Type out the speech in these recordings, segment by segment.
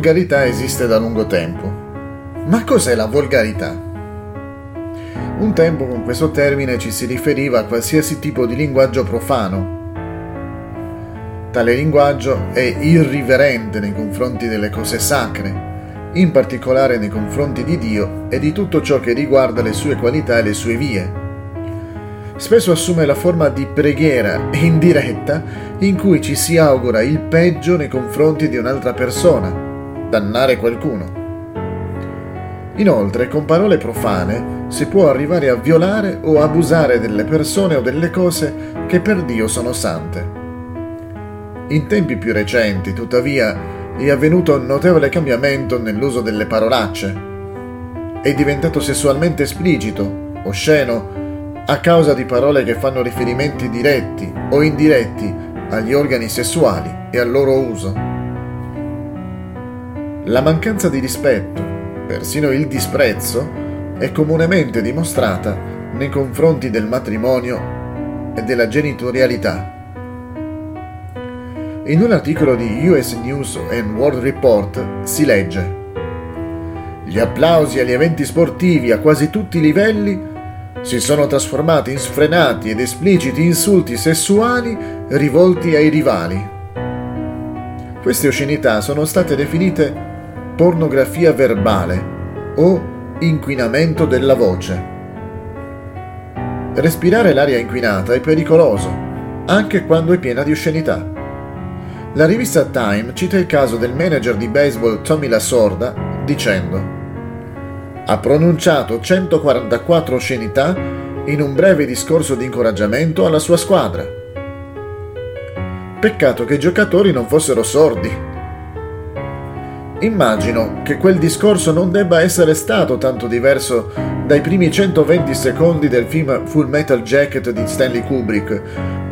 volgarità esiste da lungo tempo. Ma cos'è la volgarità? Un tempo con questo termine ci si riferiva a qualsiasi tipo di linguaggio profano. Tale linguaggio è irriverente nei confronti delle cose sacre, in particolare nei confronti di Dio e di tutto ciò che riguarda le sue qualità e le sue vie. Spesso assume la forma di preghiera indiretta in cui ci si augura il peggio nei confronti di un'altra persona, dannare qualcuno. Inoltre, con parole profane si può arrivare a violare o abusare delle persone o delle cose che per Dio sono sante. In tempi più recenti, tuttavia, è avvenuto un notevole cambiamento nell'uso delle parolacce. È diventato sessualmente esplicito, osceno, a causa di parole che fanno riferimenti diretti o indiretti agli organi sessuali e al loro uso. La mancanza di rispetto, persino il disprezzo, è comunemente dimostrata nei confronti del matrimonio e della genitorialità. In un articolo di US News and World Report si legge Gli applausi agli eventi sportivi a quasi tutti i livelli si sono trasformati in sfrenati ed espliciti insulti sessuali rivolti ai rivali. Queste oscenità sono state definite pornografia verbale o inquinamento della voce. Respirare l'aria inquinata è pericoloso, anche quando è piena di oscenità. La rivista Time cita il caso del manager di baseball Tommy Lasorda dicendo ha pronunciato 144 oscenità in un breve discorso di incoraggiamento alla sua squadra. Peccato che i giocatori non fossero sordi Immagino che quel discorso non debba essere stato tanto diverso dai primi 120 secondi del film Full Metal Jacket di Stanley Kubrick,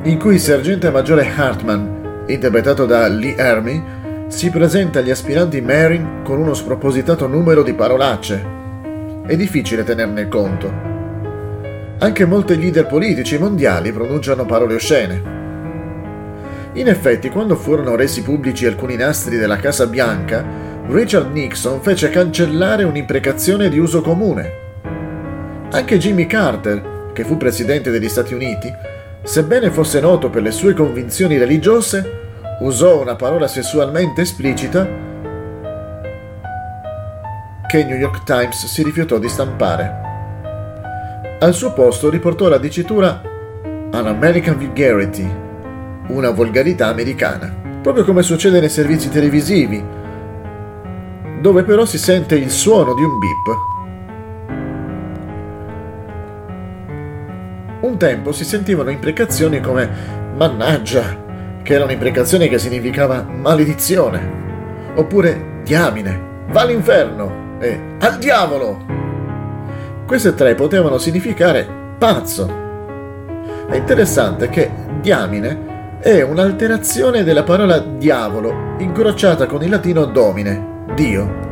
in cui il sergente maggiore Hartman, interpretato da Lee Ermey, si presenta agli aspiranti Marine con uno spropositato numero di parolacce. È difficile tenerne conto. Anche molti leader politici mondiali pronunciano parole oscene. In effetti, quando furono resi pubblici alcuni nastri della Casa Bianca, Richard Nixon fece cancellare un'imprecazione di uso comune. Anche Jimmy Carter, che fu presidente degli Stati Uniti, sebbene fosse noto per le sue convinzioni religiose, usò una parola sessualmente esplicita che il New York Times si rifiutò di stampare. Al suo posto riportò la dicitura An American Vulgarity, una volgarità americana, proprio come succede nei servizi televisivi, dove però si sente il suono di un beep. Un tempo si sentivano imprecazioni come mannaggia, che era un'imprecazione che significava maledizione, oppure diamine, va all'inferno e al diavolo. Queste tre potevano significare pazzo. È interessante che diamine è un'alterazione della parola diavolo, incrociata con il latino domine, Dio.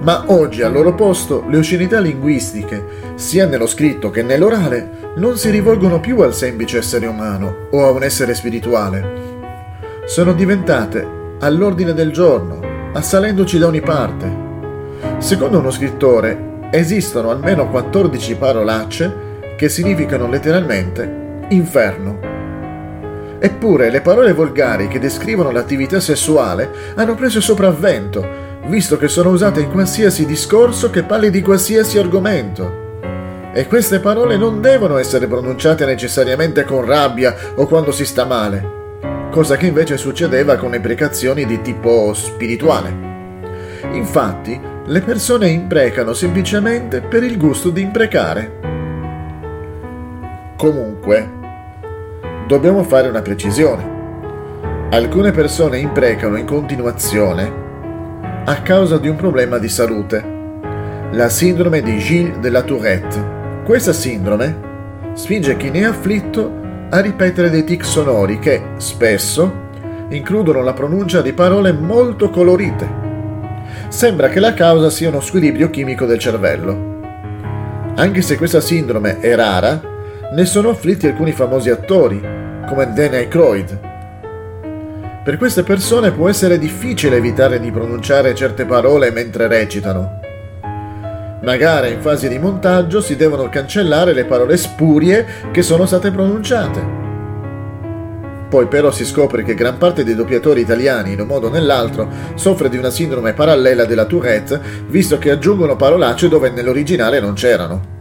Ma oggi al loro posto le oscenità linguistiche, sia nello scritto che nell'orale, non si rivolgono più al semplice essere umano o a un essere spirituale. Sono diventate all'ordine del giorno, assalendoci da ogni parte. Secondo uno scrittore, esistono almeno 14 parolacce che significano letteralmente inferno. Eppure le parole volgari che descrivono l'attività sessuale hanno preso sopravvento, visto che sono usate in qualsiasi discorso che parli di qualsiasi argomento. E queste parole non devono essere pronunciate necessariamente con rabbia o quando si sta male, cosa che invece succedeva con imprecazioni di tipo spirituale. Infatti, le persone imprecano semplicemente per il gusto di imprecare. Comunque, dobbiamo fare una precisione. Alcune persone imprecano in continuazione a causa di un problema di salute, la sindrome di Gilles de la Tourette. Questa sindrome spinge chi ne è afflitto a ripetere dei tic sonori che, spesso, includono la pronuncia di parole molto colorite. Sembra che la causa sia uno squilibrio chimico del cervello. Anche se questa sindrome è rara, ne sono afflitti alcuni famosi attori, come Dan Aykroyd. Per queste persone può essere difficile evitare di pronunciare certe parole mentre recitano. Magari in fase di montaggio si devono cancellare le parole spurie che sono state pronunciate. Poi però si scopre che gran parte dei doppiatori italiani, in un modo o nell'altro, soffre di una sindrome parallela della Tourette, visto che aggiungono parolacce dove nell'originale non c'erano.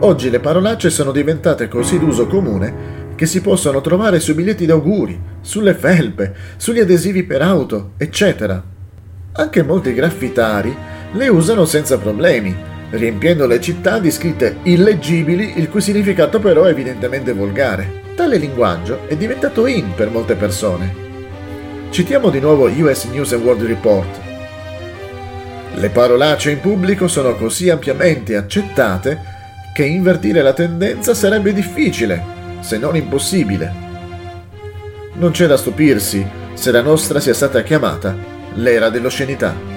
Oggi le parolacce sono diventate così d'uso comune che si possono trovare sui biglietti d'auguri, sulle felpe, sugli adesivi per auto, eccetera. Anche molti graffitari le usano senza problemi, riempiendo le città di scritte illeggibili il cui significato però è evidentemente volgare. Tale linguaggio è diventato in per molte persone. Citiamo di nuovo US News and World Report. Le parolacce in pubblico sono così ampiamente accettate che invertire la tendenza sarebbe difficile, se non impossibile. Non c'è da stupirsi se la nostra sia stata chiamata l'era dell'oscenità.